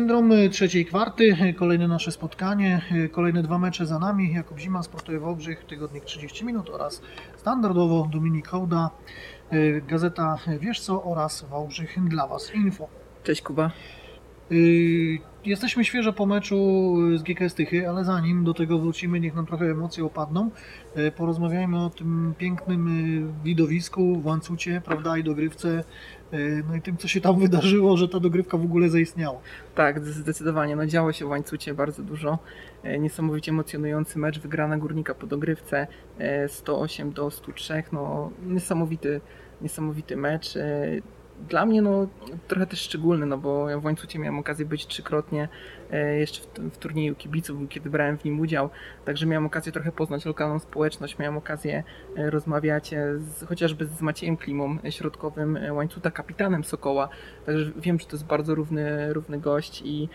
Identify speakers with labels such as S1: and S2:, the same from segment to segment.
S1: Syndrom y, trzeciej kwarty, y, kolejne nasze spotkanie, y, kolejne dwa mecze za nami. Jakub Zima, Sportuje Wałbrzych, Tygodnik 30 minut oraz standardowo Dominik Hołda, Gazeta Wiesz co oraz Wałbrzych dla Was Info.
S2: Cześć Kuba.
S1: Jesteśmy świeżo po meczu z GKS Tychy, ale zanim do tego wrócimy, niech nam trochę emocje opadną. Porozmawiajmy o tym pięknym widowisku w Łańcucie, prawda, i dogrywce, no i tym, co się tam wydarzyło, że ta dogrywka w ogóle zaistniała.
S2: Tak, zdecydowanie. No, działo się w łańcucie bardzo dużo. E, Niesamowicie emocjonujący mecz, wygrana górnika po dogrywce e, 108 do 103. No, niesamowity, niesamowity mecz. Dla mnie no, trochę też szczególny, no bo ja w łańcucie miałem okazję być trzykrotnie e, jeszcze w, w turnieju kibiców, kiedy brałem w nim udział. Także miałem okazję trochę poznać lokalną społeczność, miałem okazję e, rozmawiać e, z, chociażby z Maciejem Klimą, środkowym łańcuta, kapitanem Sokoła. Także wiem, że to jest bardzo równy, równy gość i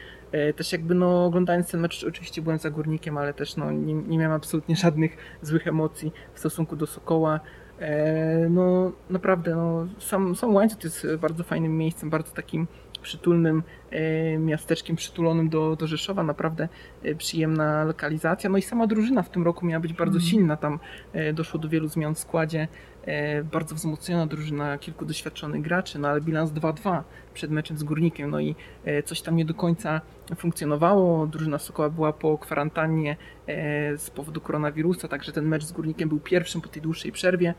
S2: też jakby no oglądając ten mecz oczywiście byłem za górnikiem, ale też no nie, nie miałem absolutnie żadnych złych emocji w stosunku do Sokoła. E, No naprawdę, no, sam, sam Łańcut jest bardzo fajnym miejscem, bardzo takim przytulnym e, miasteczkiem, przytulonym do, do Rzeszowa, naprawdę e, przyjemna lokalizacja. No i sama drużyna w tym roku miała być bardzo
S1: Mhm.
S2: silna, tam doszło do wielu zmian w składzie, bardzo wzmocniona drużyna, kilku doświadczonych graczy, no ale bilans 2-2 przed meczem z Górnikiem, no i e, coś tam nie do końca funkcjonowało, drużyna Sokoła była po kwarantannie e, z powodu koronawirusa, także ten mecz z Górnikiem był pierwszym po tej dłuższej przerwie.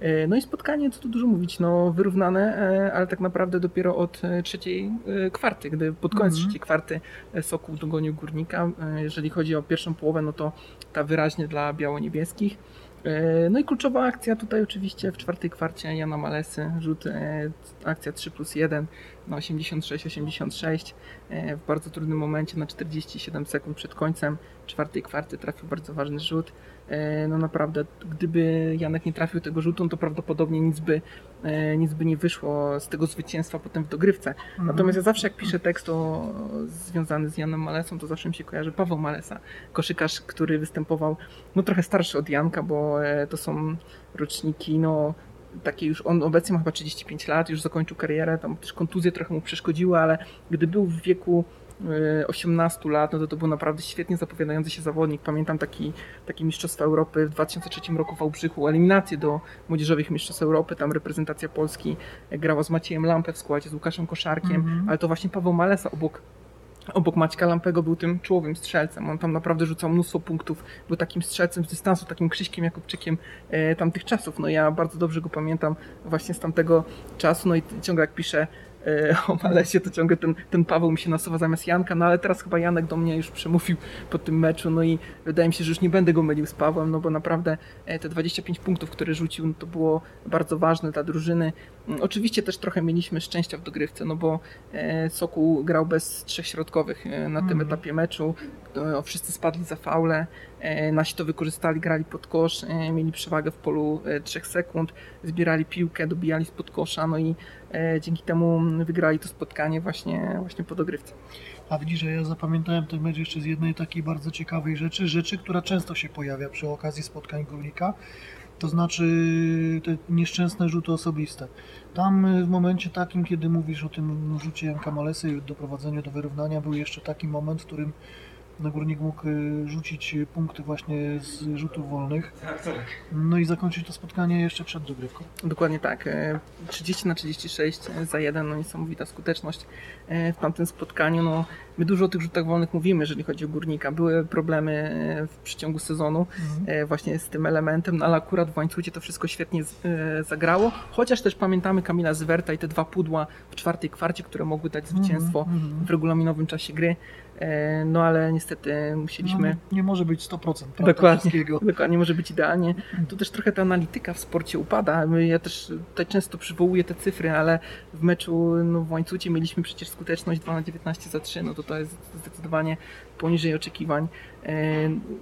S2: E, No i spotkanie, co tu dużo mówić, no wyrównane, e, ale tak naprawdę dopiero od e, trzeciej e, kwarty, gdy pod koniec
S1: Mhm.
S2: trzeciej kwarty e, Sokół dogonił Górnika. E, Jeżeli chodzi o pierwszą połowę, no to ta wyraźnie dla biało-niebieskich. E, No i kluczowa akcja tutaj oczywiście w czwartej kwarcie Jana Malesy, rzut e, akcja 3 plus 1 na 86-86 e, w bardzo trudnym momencie na 47 sekund przed końcem czwartej kwarty trafił bardzo ważny rzut. E, No naprawdę, gdyby Janek nie trafił tego rzutu, to prawdopodobnie nic by, e, nic by nie wyszło z tego zwycięstwa potem w dogrywce. Natomiast ja zawsze jak piszę tekst o, związany z Janem Malesą, to zawsze mi się kojarzy Paweł Malesa, koszykarz, który występował no trochę starszy od Janka, bo e, to są roczniki, no takie już, on obecnie ma chyba 35 lat, już zakończył karierę, tam też kontuzje trochę mu przeszkodziły, ale gdy był w wieku 18 lat, no to to był naprawdę świetnie zapowiadający się zawodnik. Pamiętam taki, takie Mistrzostwa Europy w 2003 roku w Wałbrzychu, eliminację do Młodzieżowych Mistrzostw Europy, tam reprezentacja Polski e, grała z Maciejem Lampę w składzie, z Łukaszem Koszarkiem,
S1: Mhm.
S2: ale to właśnie Paweł Malesa obok obok Maćka Lampego był tym czołowym strzelcem. On tam naprawdę rzucał mnóstwo punktów. Był takim strzelcem z dystansu, takim Krzyśkiem Jakubczykiem e, tamtych czasów. No ja bardzo dobrze go pamiętam właśnie z tamtego czasu. No i ciągle jak piszę e, o Malesie, to ciągle ten, ten Paweł mi się nasuwa zamiast Janka. No ale teraz chyba Janek do mnie już przemówił po tym meczu. No i wydaje mi się, że już nie będę go mylił z Pawłem, no bo naprawdę e, te 25 punktów, które rzucił, no to było bardzo ważne dla drużyny. Mm, Oczywiście też trochę mieliśmy szczęścia w dogrywce, no bo e, Sokół grał bez trzech środkowych e, na tym
S1: Mhm.
S2: etapie meczu. E, Wszyscy spadli za faule, e, nasi to wykorzystali, grali pod kosz, e, mieli przewagę w polu 3 sekund, zbierali piłkę, dobijali spod kosza, no i e, dzięki temu wygrali to spotkanie właśnie, właśnie po dogrywce.
S1: A widzisz, że ja zapamiętałem ten mecz jeszcze z jednej takiej bardzo ciekawej rzeczy, rzeczy, która często się pojawia przy okazji spotkań Górnika, to znaczy te nieszczęsne rzuty osobiste. Tam y, w momencie takim, kiedy mówisz o tym rzucie Janka Malesy i doprowadzeniu do wyrównania, był jeszcze taki moment, w którym no, Górnik mógł y, rzucić punkty właśnie z rzutów wolnych, no i zakończyć to spotkanie jeszcze przed dogrywką.
S2: Dokładnie tak. e, 30 na 36 za jeden, no niesamowita skuteczność e, w tamtym spotkaniu. No, my dużo o tych rzutach wolnych mówimy, jeżeli chodzi o górnika. Były problemy e, w przeciągu sezonu
S1: Mhm.
S2: e, właśnie z tym elementem, no ale akurat w łańcucie to wszystko świetnie e, zagrało. Chociaż też pamiętamy Kamila Zwerta i te dwa pudła w czwartej kwarcie, które mogły dać zwycięstwo
S1: Mhm, mhm.
S2: w regulaminowym czasie gry. E, No ale niestety musieliśmy.
S1: No, nie, nie może być 100% prawda,
S2: Dokładnie.
S1: wszystkiego.
S2: Dokładnie, może być idealnie. Tu też trochę ta analityka w sporcie upada. Ja też tutaj często przywołuję te cyfry, ale w meczu no, w łańcucie mieliśmy przecież skuteczność 2 na 19 za 3, no to to jest zdecydowanie poniżej oczekiwań. E,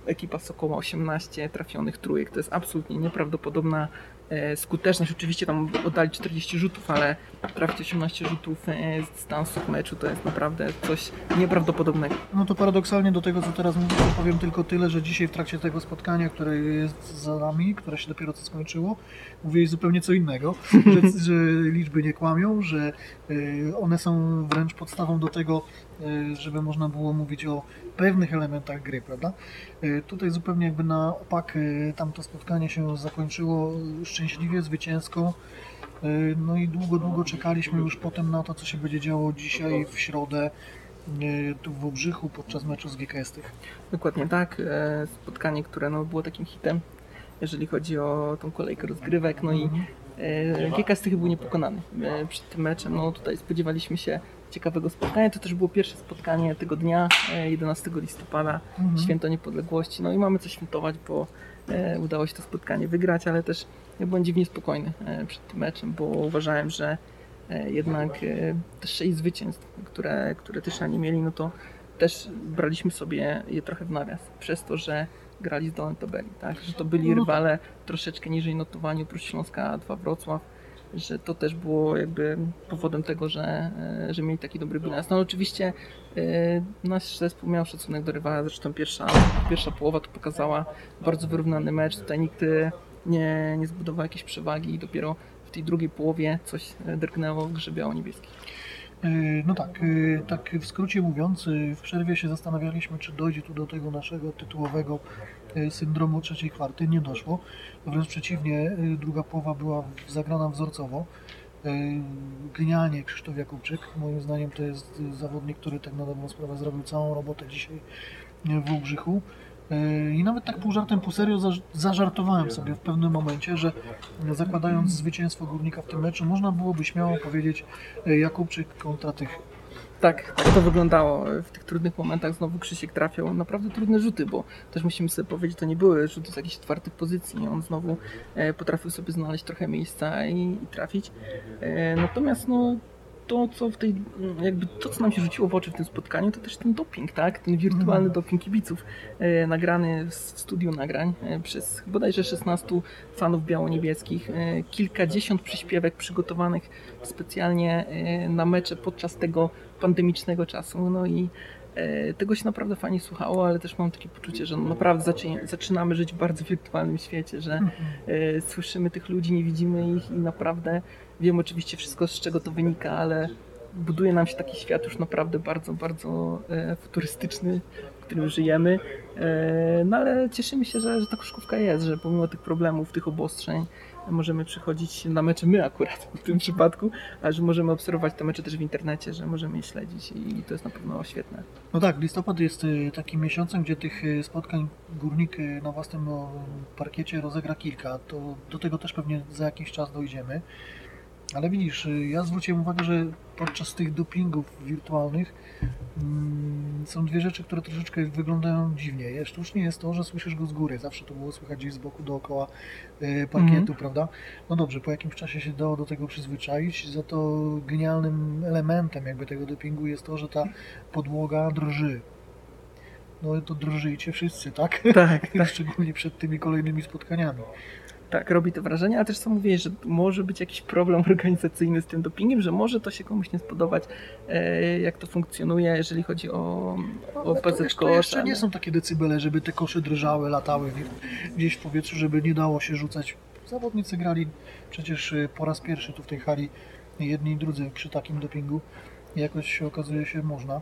S2: Ekipa Sokoła 18 trafionych trójek, to jest absolutnie nieprawdopodobna e, skuteczność. Oczywiście tam oddali 40 rzutów, ale trafić 18 rzutów e, z dystansu w meczu to jest naprawdę coś nieprawdopodobnego.
S1: No to paradoksalnie do tego, co teraz mówię, powiem tylko tyle, że dzisiaj w trakcie tego spotkania, które jest za nami, które się dopiero co skończyło, mówiłeś zupełnie co innego, że, że liczby nie kłamią, że y, one są wręcz podstawą do tego, y, żeby można było mówić o pewnych elementach gry, prawda? Tutaj zupełnie jakby na opak tamto spotkanie się zakończyło szczęśliwie, zwycięsko. Y, No i długo, długo czekaliśmy już potem na to, co się będzie działo dzisiaj w środę y, tu w Wałbrzychu podczas meczu z GKS tych.
S2: Dokładnie tak. E, Spotkanie, które no, było takim hitem, jeżeli chodzi o tą kolejkę rozgrywek. No i e, GK Stych był niepokonany e, przed tym meczem. No tutaj spodziewaliśmy się ciekawego spotkania. To też było pierwsze spotkanie tego dnia, e, 11 listopada,
S1: Mhm.
S2: święto niepodległości. No i mamy co świętować, bo e, udało się to spotkanie wygrać, ale też ja byłem dziwnie spokojny e, przed tym meczem, bo uważałem, że e, jednak e, te sześć zwycięstw, które, które Tyszani mieli, no to też braliśmy sobie je trochę w nawias, przez to, że grali z dolnej tabeli, tak? że to byli
S1: No tak.
S2: rywale troszeczkę niżej notowani oprócz Śląska 2 Wrocław, że to też było jakby powodem tego, że, że mieli taki dobry bilans. No oczywiście nasz zespół miał szacunek do rywala, zresztą pierwsza, pierwsza połowa to pokazała bardzo wyrównany mecz, tutaj nikt nie, nie zbudował jakiejś przewagi i dopiero w tej drugiej połowie coś e, drgnęło w grze biało-niebieskiej.
S1: Y, No tak, y, tak w skrócie mówiąc, w przerwie się zastanawialiśmy, czy dojdzie tu do tego naszego tytułowego syndromu trzeciej kwarty. Nie doszło. Wręcz przeciwnie, druga połowa była zagrana wzorcowo. Genialnie Krzysztof Jakubczyk. Moim zdaniem to jest zawodnik, który tak na dobrą sprawę zrobił całą robotę dzisiaj w Ługrzychu. Y, I nawet tak pół żartem, pół serio zaż- zażartowałem sobie w pewnym momencie, że zakładając zwycięstwo Górnika w tym meczu, można byłoby śmiało powiedzieć y, Jakubczyk kontra tych.
S2: Tak, tak to wyglądało. W tych trudnych momentach znowu Krzysiek trafiał naprawdę trudne rzuty, bo też musimy sobie powiedzieć, to nie były rzuty z jakichś czwartych pozycji. On znowu e, potrafił sobie znaleźć trochę miejsca i, i trafić. E, natomiast no, to, co w tej, jakby to, co nam się rzuciło w oczy w tym spotkaniu, to też ten doping, tak? Ten wirtualny
S1: Mhm.
S2: doping kibiców, e, nagrany w, studiu nagrań e, przez bodajże 16 fanów biało-niebieskich. E, kilkadziesiąt przyśpiewek przygotowanych specjalnie e, na mecze podczas tego pandemicznego czasu. No i tego się naprawdę fajnie słuchało, ale też mam takie poczucie, że naprawdę zaczy, zaczynamy żyć w bardzo wirtualnym świecie, że e, słyszymy tych ludzi, nie widzimy ich i naprawdę wiem oczywiście wszystko z czego to wynika, ale buduje nam się taki świat już naprawdę bardzo, bardzo e, futurystyczny, w którym żyjemy. E, no ale cieszymy się, że, że ta koszykówka jest, że pomimo tych problemów, tych obostrzeń możemy przychodzić na mecze my akurat w tym przypadku, ale że możemy obserwować te mecze też w internecie, że możemy je śledzić i to jest na pewno świetne.
S1: No tak, listopad jest y, takim miesiącem, gdzie tych y, spotkań górnik y, na własnym parkiecie rozegra kilka. To do tego też pewnie za jakiś czas dojdziemy. Ale widzisz, y, ja zwróciłem uwagę, że podczas tych dopingów wirtualnych mm, są dwie rzeczy, które troszeczkę wyglądają dziwnie. Sztucznie jest to, że słyszysz go z góry. Zawsze to było słychać gdzieś z boku dookoła y, parkietu,
S2: Mhm.
S1: prawda? No dobrze, po jakimś czasie się dało do tego przyzwyczaić. Za to genialnym elementem jakby tego dopingu jest to, że ta podłoga drży. No to drżyjcie wszyscy, tak?
S2: Tak, tak.
S1: Szczególnie przed tymi kolejnymi spotkaniami.
S2: Tak, robi to wrażenie, ale też co mówię, że może być jakiś problem organizacyjny z tym dopingiem, że może to się komuś nie spodobać, e, jak to funkcjonuje, jeżeli chodzi o, o
S1: to,
S2: PZ
S1: jeszcze nie są takie decybele, żeby te kosze drżały, latały gdzieś w powietrzu, żeby nie dało się rzucać. Zawodnicy grali przecież y, po raz pierwszy tu w tej hali, jedni i drudzy przy takim dopingu. Jakoś się okazuje się można.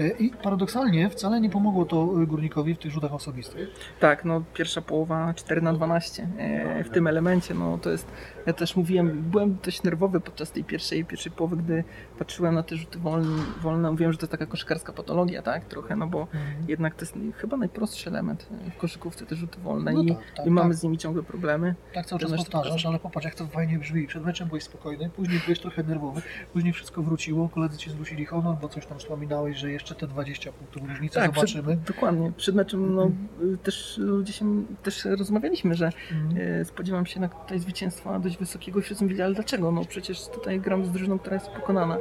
S1: Y, I paradoksalnie wcale nie pomogło to y, górnikowi w tych rzutach osobistych.
S2: Tak, no pierwsza połowa 4 na 12 e, w tym elemencie, no to jest, ja też mówiłem, byłem dość nerwowy podczas tej pierwszej, pierwszej połowy, gdy patrzyłem na te rzuty wolne, wolne mówiłem, że to jest taka koszykarska patologia, tak, trochę, no bo jednak to jest chyba najprostszy element w koszykówce, te rzuty wolne
S1: No
S2: i,
S1: tak, tak,
S2: i mamy
S1: tak.
S2: z nimi ciągle problemy.
S1: Tak cały czas powtarzasz, ale popatrz jak to fajnie brzmi. Przed meczem byłeś spokojny, później byłeś trochę nerwowy, później wszystko wróciło, koledzy ci zwrócili honor, bo coś tam wspominałeś, że jeszcze te 20 punktów różnicy
S2: Tak,
S1: zobaczymy.
S2: Przed, dokładnie. Przed meczem no, y, też ludzie się też rozmawialiśmy, że
S1: Mhm.
S2: e, spodziewam się na tutaj zwycięstwa dość wysokiego i wszyscy mówili, ale dlaczego? No przecież tutaj gram z drużyną, która jest pokonana.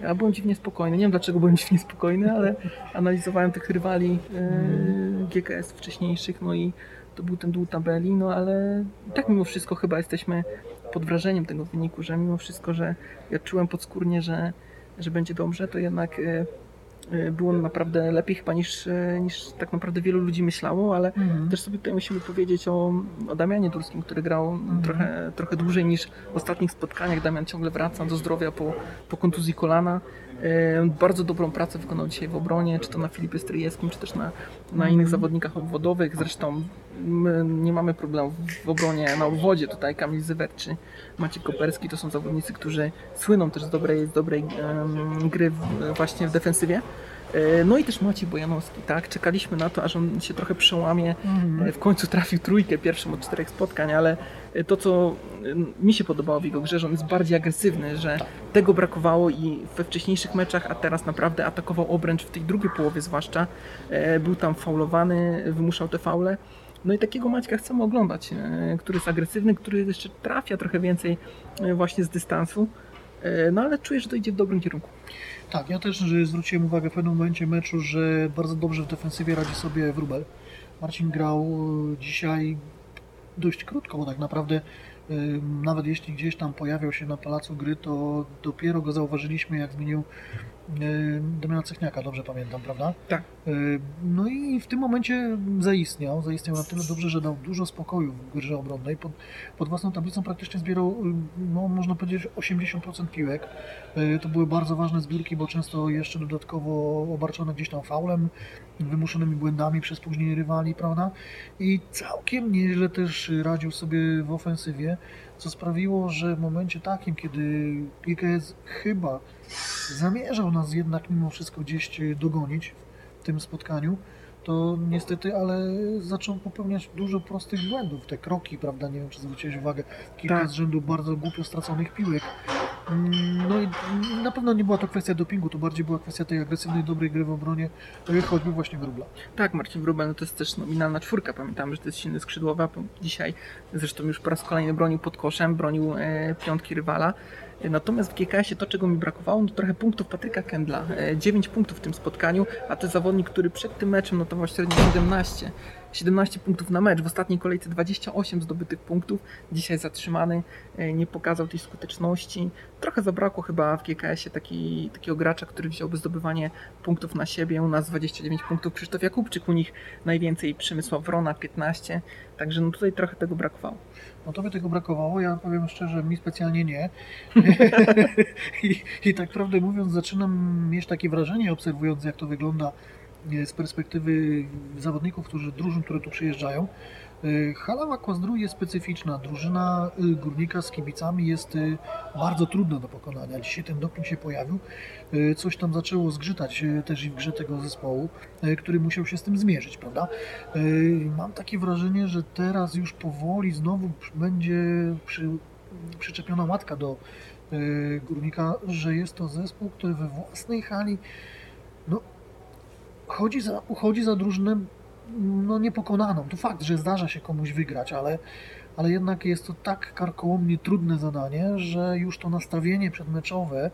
S2: Ja byłem dziwnie spokojny. Nie wiem dlaczego byłem dziwnie spokojny, ale analizowałem tych rywali e, GKS wcześniejszych, no i to był ten dół tabeli, no ale tak mimo wszystko chyba jesteśmy pod wrażeniem tego wyniku, że mimo wszystko, że ja czułem podskórnie, że, że będzie dobrze, to jednak e, było naprawdę lepiej chyba niż, y, niż tak naprawdę wielu ludzi myślało, ale
S1: Mhm.
S2: też sobie tutaj musimy powiedzieć o, o Damianie Turskim, który grał
S1: Mhm.
S2: trochę, trochę dłużej niż w ostatnich spotkaniach. Damian ciągle wraca do zdrowia po, po kontuzji kolana. E, Bardzo dobrą pracę wykonał dzisiaj w obronie, czy to na Filipie Stryjewskim, czy też na, na
S1: Mhm.
S2: innych zawodnikach obwodowych. Zresztą my nie mamy problemu w obronie na obwodzie. Tutaj Kamil Zywet czy Maciej Koperski to są zawodnicy, którzy słyną też z dobrej, z dobrej gry właśnie w defensywie. E, No i też Maciej Bojanowski, tak? Czekaliśmy na to, aż on się trochę przełamie
S1: Mhm.
S2: w końcu trafił trójkę pierwszym od czterech spotkań, ale to, co mi się podobało w jego grze, że on jest bardziej agresywny, że tego brakowało i we wcześniejszych meczach, a teraz naprawdę atakował obręcz w tej drugiej połowie zwłaszcza. E, Był tam faulowany, wymuszał te faule. No i takiego Maćka chcemy oglądać, który jest agresywny, który jeszcze trafia trochę więcej e, właśnie z dystansu. E, No ale czuję, że to idzie w dobrym kierunku.
S1: Tak, ja też zwróciłem uwagę w pewnym momencie meczu, że bardzo dobrze w defensywie radzi sobie Wróbel. Marcin grał e, dzisiaj dość krótko, bo tak naprawdę nawet jeśli gdzieś tam pojawiał się na palacu gry, to dopiero go zauważyliśmy, jak zmienił Damiana Cechniaka, dobrze pamiętam, prawda?
S2: Tak.
S1: E, No i w tym momencie zaistniał, zaistniał na tyle dobrze, że dał dużo spokoju w grze obronnej. Pod, pod własną tablicą praktycznie zbierał, e, no, można powiedzieć, 80% piłek. To były bardzo ważne zbiórki, bo często jeszcze dodatkowo obarczone gdzieś tam faulem, wymuszonymi błędami przez później rywali, prawda? I całkiem nieźle też radził sobie w ofensywie, co sprawiło, że w momencie takim, kiedy PKS chyba zamierzał nas jednak mimo wszystko gdzieś dogonić w tym spotkaniu, to niestety, ale zaczął popełniać dużo prostych błędów. Te kroki, prawda, nie wiem czy zwróciłeś uwagę, kilka
S2: Tak.
S1: z rzędu bardzo głupio straconych piłek. Mm, No i na pewno nie była to kwestia dopingu, to bardziej była kwestia tej agresywnej, dobrej gry w obronie, e, choćby właśnie Wróbla.
S2: Tak, Marcin Wróbel no to jest też nominalna czwórka. Pamiętam, że to jest silny skrzydłowa. Dzisiaj zresztą już po raz kolejny bronił pod koszem, bronił e, piątki rywala. E, Natomiast w GKS-ie to, czego mi brakowało, to trochę punktów Patryka Kendla. E, 9 punktów w tym spotkaniu, a to zawodnik, który przed tym meczem notował średnio 17. 17 punktów na mecz, w ostatniej kolejce 28 zdobytych punktów. Dzisiaj zatrzymany, e, nie pokazał tej skuteczności. Trochę zabrakło chyba w GKS-ie taki, takiego gracza, który wziąłby zdobywanie punktów na siebie. U nas 29 punktów, Krzysztof Jakubczyk, u nich najwięcej Przemysław Wrona 15. Także no tutaj trochę tego brakowało.
S1: No to by tego brakowało, ja powiem szczerze, mi specjalnie nie. I, I tak prawdę mówiąc, zaczynam mieć takie wrażenie, obserwując jak to wygląda e, z perspektywy zawodników, którzy, drużyn, które tu przyjeżdżają. E, Halawa Kłazdru jest specyficzna. Drużyna e, górnika z kibicami jest e, bardzo trudna do pokonania. Dzisiaj ten doping się pojawił. Coś tam zaczęło zgrzytać też i w grze tego zespołu, który musiał się z tym zmierzyć, prawda? Mam takie wrażenie, że teraz już powoli znowu będzie przy, przyczepiona łatka do górnika, że jest to zespół, który we własnej hali no, chodzi, za, uchodzi za drużynę no, niepokonaną. To fakt, że zdarza się komuś wygrać, ale, ale jednak jest to tak karkołomnie trudne zadanie, że już to nastawienie przedmeczowe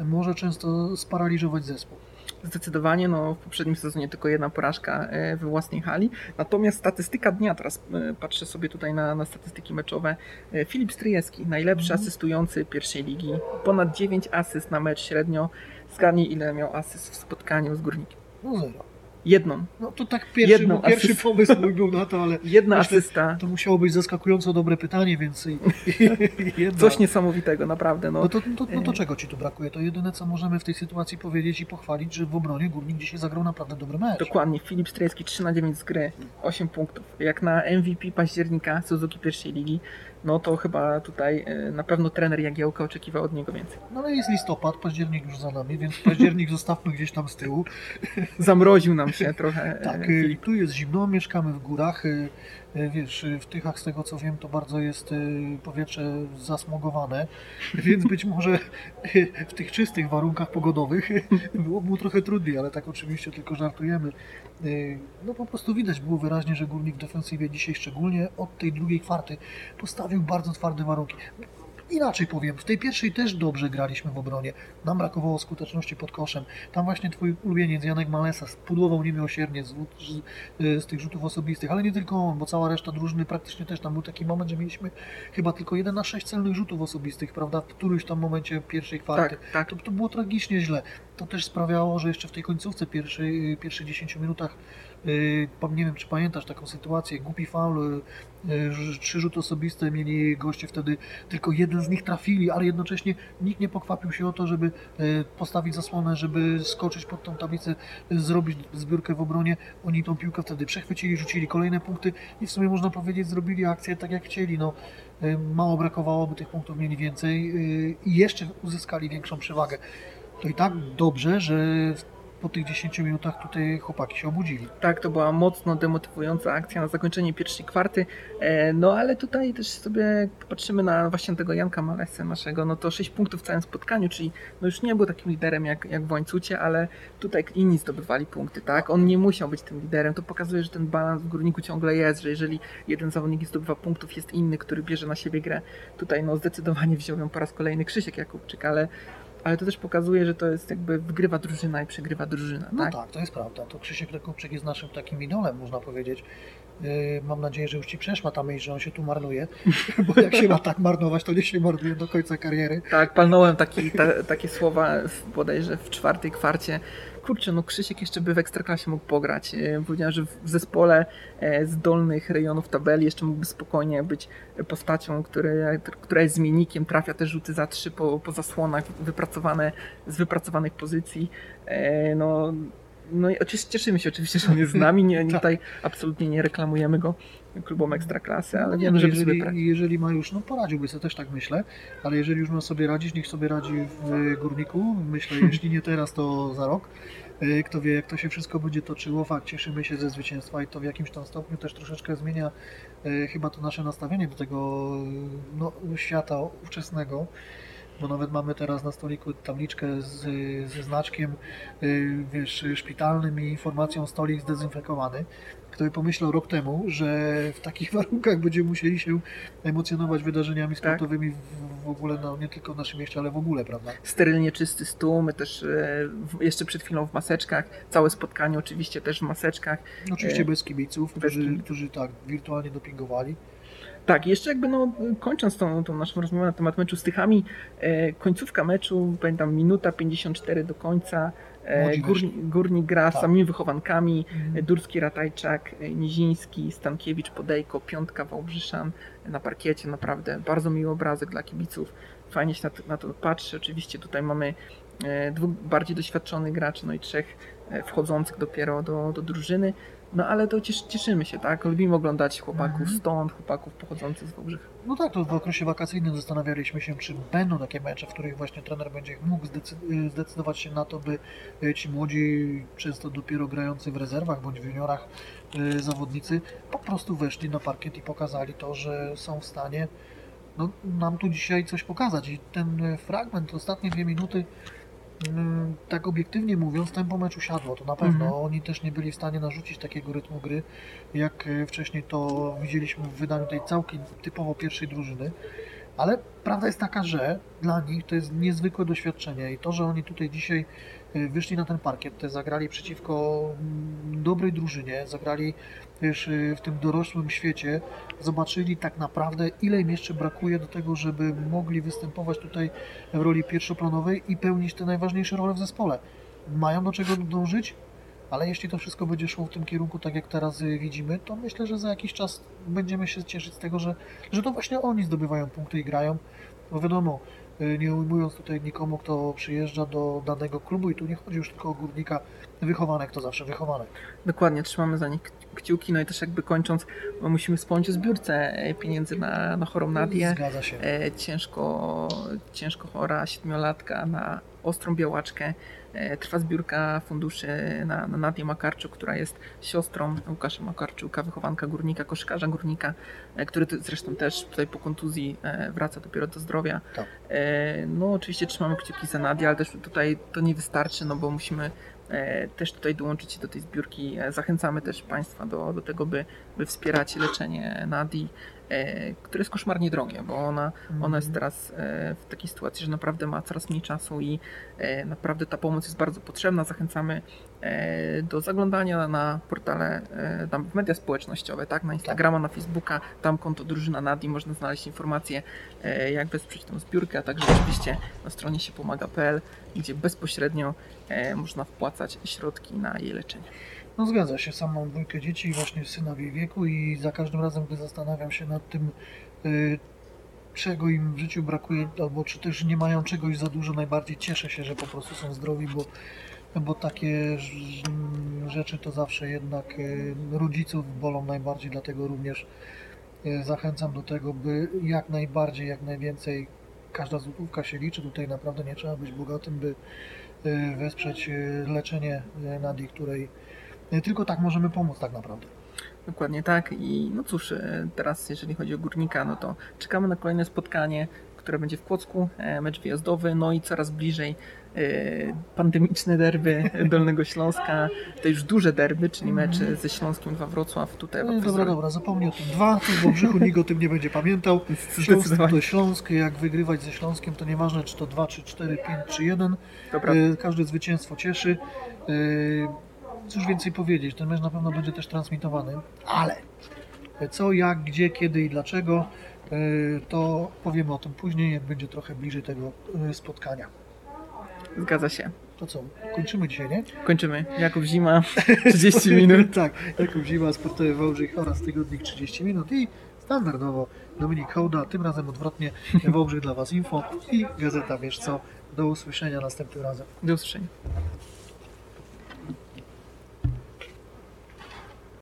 S1: może często sparaliżować zespół.
S2: Zdecydowanie, no w poprzednim sezonie tylko jedna porażka e, we własnej hali. Natomiast statystyka dnia, teraz e, patrzę sobie tutaj na, na statystyki meczowe. E, Filip Stryjewski, najlepszy
S1: Mhm.
S2: asystujący pierwszej ligi. Ponad 9 asyst na mecz średnio. Zgadnij ile miał asyst w spotkaniu z Górnikiem.
S1: No zero.
S2: Jedną.
S1: No to tak pierwszy,
S2: Jedną
S1: pierwszy pomysł mój był na to, ale
S2: Jedna
S1: Myślę,
S2: asysta.
S1: to musiało być zaskakująco dobre pytanie, więc.
S2: Coś niesamowitego, naprawdę. No.
S1: No to, to, no to czego ci tu brakuje? To jedyne, co możemy w tej sytuacji powiedzieć i pochwalić, że w obronie Górnik dzisiaj zagrał naprawdę dobry mecz.
S2: Dokładnie, Filip Strejewski 3 na 9 z gry, 8 punktów. Jak na MVP października Suzuki pierwszej ligi, no to chyba tutaj e, na pewno trener Jagiełka oczekiwał od niego więcej.
S1: No ale jest listopad, październik już za nami, więc październik zostawmy gdzieś tam z tyłu.
S2: Zamroził nam się trochę. e,
S1: Tak,
S2: Filip.
S1: tu jest zimno, mieszkamy w górach. Y, Wiesz, y, w Tychach, z tego co wiem, to bardzo jest y, powietrze zasmogowane, więc być może w tych czystych warunkach pogodowych było mu trochę trudniej, ale tak oczywiście tylko żartujemy. No po prostu widać było wyraźnie, że górnik w defensywie dzisiaj, szczególnie od tej drugiej kwarty, postawił bardzo twarde warunki. Inaczej powiem, w tej pierwszej też dobrze graliśmy w obronie. Nam brakowało skuteczności pod koszem. Tam właśnie twój ulubieniec Janek Malesa spudłował niemiłosiernie z, z, z tych rzutów osobistych, ale nie tylko on, bo cała reszta drużyny praktycznie też tam był taki moment, że mieliśmy chyba tylko jeden na sześć celnych rzutów osobistych, prawda, w którymś tam momencie pierwszej kwarty.
S2: Tak, tak.
S1: To, to było tragicznie źle. To też sprawiało, że jeszcze w tej końcówce pierwszej, pierwszych 10 minutach nie wiem, czy pamiętasz taką sytuację, głupi faul, yy, trzy rzuty osobiste mieli goście wtedy, tylko jeden z nich trafili, ale jednocześnie nikt nie pokwapił się o to, żeby postawić zasłonę, żeby skoczyć pod tą tablicę, zrobić zbiórkę w obronie. Oni tą piłkę wtedy przechwycili, rzucili kolejne punkty i w sumie można powiedzieć zrobili akcję tak jak chcieli. No, mało brakowało, by tych punktów mieli więcej i jeszcze uzyskali większą przewagę. To i tak dobrze, że po tych 10 minutach tutaj chłopaki się obudzili.
S2: Tak, to była mocno demotywująca akcja na zakończenie pierwszej kwarty. E, no ale tutaj też sobie patrzymy na właśnie tego Janka Malesę naszego, no to 6 punktów w całym spotkaniu, czyli no już nie był takim liderem jak, jak w łańcucie, ale tutaj inni zdobywali punkty, tak? On nie musiał być tym liderem. To pokazuje, że ten balans w górniku ciągle jest, że jeżeli jeden zawodnik zdobywa punktów, jest inny, który bierze na siebie grę. Tutaj no zdecydowanie wziął ją po raz kolejny Krzysiek Jakubczyk, ale ale to też pokazuje, że to jest jakby wygrywa drużyna i przegrywa drużyna.
S1: No
S2: tak,
S1: tak to jest prawda. To Krzysiek Lekupczyk jest naszym takim idolem, można powiedzieć. Yy, mam nadzieję, że już Ci przeszła ta myśl, że on się tu marnuje, bo jak się ma tak marnować, to niech się marnuje do końca kariery.
S2: Tak, palnąłem taki, ta, takie słowa bodajże w czwartej kwarcie kurczę, no Krzysiek jeszcze by w Ekstraklasie mógł pograć. E, powiedziałem, że w zespole e, z dolnych rejonów tabeli jeszcze mógłby spokojnie być postacią, który, która jest zmiennikiem, trafia te rzuty za trzy po, po zasłonach wypracowane z wypracowanych pozycji. E, no, no i cieszymy się oczywiście, że on jest z nami. Nie, tak. tutaj absolutnie nie reklamujemy go klubom ekstraklasy, ale no, wiemy, no, że
S1: jeżeli, jeżeli ma już, no poradziłby sobie, też tak myślę, ale jeżeli już ma sobie radzić, niech sobie radzi w Górniku. Myślę, jeśli nie teraz, to za rok. E, kto wie, jak to się wszystko będzie toczyło. Fakt, cieszymy się ze zwycięstwa i to w jakimś tam stopniu też troszeczkę zmienia e, chyba to nasze nastawienie do tego no, świata ówczesnego bo nawet mamy teraz na stoliku tabliczkę z, ze znaczkiem y, wiesz, szpitalnym i informacją stolik zdezynfekowany. Kto by pomyślał rok temu, że w takich warunkach będziemy musieli się emocjonować wydarzeniami tak. sportowymi w, w ogóle, no, nie tylko w naszym mieście, ale w ogóle, prawda?
S2: Sterylnie czysty stół, my też e, jeszcze przed chwilą w maseczkach, całe spotkanie oczywiście też w maseczkach.
S1: Oczywiście e, bez kibiców, bez którzy, którzy tak wirtualnie dopingowali.
S2: Tak, jeszcze jakby no, kończąc tą, tą naszą rozmowę na temat meczu z Tychami, e, końcówka meczu, pamiętam minuta 54 do końca, e, Górnik, Górnik gra tak. samymi wychowankami, mhm. Durski, Ratajczak, e, Niziński, Stankiewicz, Podejko, Piątka, Wałbrzyszan na parkiecie, naprawdę bardzo miły obrazek dla kibiców, fajnie się na to, na to patrzy, oczywiście tutaj mamy e, dwóch bardziej doświadczonych graczy, no i trzech e, wchodzących dopiero do, do drużyny. No ale to cieszymy się, tak? Lubimy oglądać chłopaków mhm. stąd, chłopaków pochodzących z Wałbrzycha.
S1: No tak, to w okresie wakacyjnym zastanawialiśmy się, czy będą takie mecze, w których właśnie trener będzie mógł zdecydować się na to, by e, ci młodzi, często dopiero grający w rezerwach bądź w juniorach e, zawodnicy po prostu weszli na parkiet i pokazali to, że są w stanie no, nam tu dzisiaj coś pokazać. I ten fragment, ostatnie dwie minuty tak obiektywnie mówiąc, tempo meczu siadło, to na pewno. Mhm. Oni też nie byli w stanie narzucić takiego rytmu gry, jak e, wcześniej to widzieliśmy w wydaniu tej całkiem typowo pierwszej drużyny. Ale prawda jest taka, że dla nich to jest niezwykłe doświadczenie i to, że oni tutaj dzisiaj e, wyszli na ten parkiet, zagrali przeciwko mm, dobrej drużynie, zagrali wiesz, y, w tym dorosłym świecie zobaczyli tak naprawdę, ile im jeszcze brakuje do tego, żeby mogli występować tutaj w roli pierwszoplanowej i pełnić te najważniejsze role w zespole. Mają do czego dążyć, ale jeśli to wszystko będzie szło w tym kierunku, tak jak teraz y, widzimy, to myślę, że za jakiś czas będziemy się cieszyć z tego, że, że to właśnie oni zdobywają punkty i grają. Bo wiadomo, y, nie ujmując tutaj nikomu, kto przyjeżdża do danego klubu i tu nie chodzi już tylko o górnika, wychowanek to zawsze wychowanek.
S2: Dokładnie, trzymamy za nich kciuki, no i też jakby kończąc, musimy wspomnieć o zbiórce e, pieniędzy na, na chorą Nadię.
S1: Zgadza się.
S2: E, ciężko, ciężko chora siedmiolatka na ostrą białaczkę. E, trwa zbiórka funduszy na, na Nadię Makarczuk, która jest siostrą Łukasza Makarczuka, wychowanka górnika, koszykarza górnika, który zresztą też tutaj po kontuzji wraca dopiero do zdrowia. Tak. No oczywiście trzymamy kciuki za Nadię, ale też tutaj to nie wystarczy, no bo musimy E, też tutaj dołączyć do tej zbiórki. E, zachęcamy też Państwa do, do tego, by, by wspierać leczenie Nadi. E, które jest koszmarnie drogie, bo ona, ona jest
S1: Mhm.
S2: teraz e, w takiej sytuacji, że naprawdę ma coraz mniej czasu i e, naprawdę ta pomoc jest bardzo potrzebna. Zachęcamy do zaglądania na portale, tam w media społecznościowe, tak, na Instagrama, na Facebooka, tam konto Drużyna Nadi, można znaleźć informacje, jak wesprzeć tę zbiórkę, a także oczywiście na stronie się pomaga.pl, gdzie bezpośrednio można wpłacać środki na jej leczenie.
S1: No zgadza się, sam mam dwójkę dzieci, właśnie syna w jej wieku i za każdym razem, gdy zastanawiam się nad tym, y, czego im w życiu brakuje, albo czy też nie mają czegoś za dużo, najbardziej cieszę się, że po prostu są zdrowi, bo, bo takie rzeczy to zawsze jednak y, rodziców bolą najbardziej, dlatego również y, zachęcam do tego, by jak najbardziej, jak najwięcej, każda złotówka się liczy, tutaj naprawdę nie trzeba być bogatym, by wesprzeć leczenie Nadii, której tylko tak możemy pomóc tak naprawdę.
S2: Dokładnie tak. I no cóż, e, teraz jeżeli chodzi o górnika, no to czekamy na kolejne spotkanie, które będzie w Kłodzku, e, mecz wyjazdowy, no i coraz bliżej e, pandemiczne derby Dolnego Śląska, to już duże derby, czyli mecz ze Śląskiem 2 Wrocław, tutaj
S1: No, dobra, dobra, zapomnij o tym. Dwa, to w Wałbrzychu nikt o tym nie będzie pamiętał. Śląsk to Śląsk, jak wygrywać ze Śląskiem, to nieważne czy to 2, czy 4, 5, czy 1.
S2: Dobra,
S1: E, Każde zwycięstwo cieszy. Cóż więcej powiedzieć, ten mecz na pewno będzie też transmitowany, ale co, jak, gdzie, kiedy i dlaczego, e, to powiemy o tym później, jak będzie trochę bliżej tego e, spotkania.
S2: zgadza się.
S1: To co, kończymy dzisiaj, nie?
S2: Kończymy. Jakub Zima, 30 minut.
S1: tak, Jakub Zima, Sportowy Wałbrzych oraz Tygodnik 30 minut i standardowo Dominik Hołda, tym razem odwrotnie Wałbrzych dla Was Info i Gazeta Wiesz Co. Do usłyszenia następnym razem.
S2: Do usłyszenia.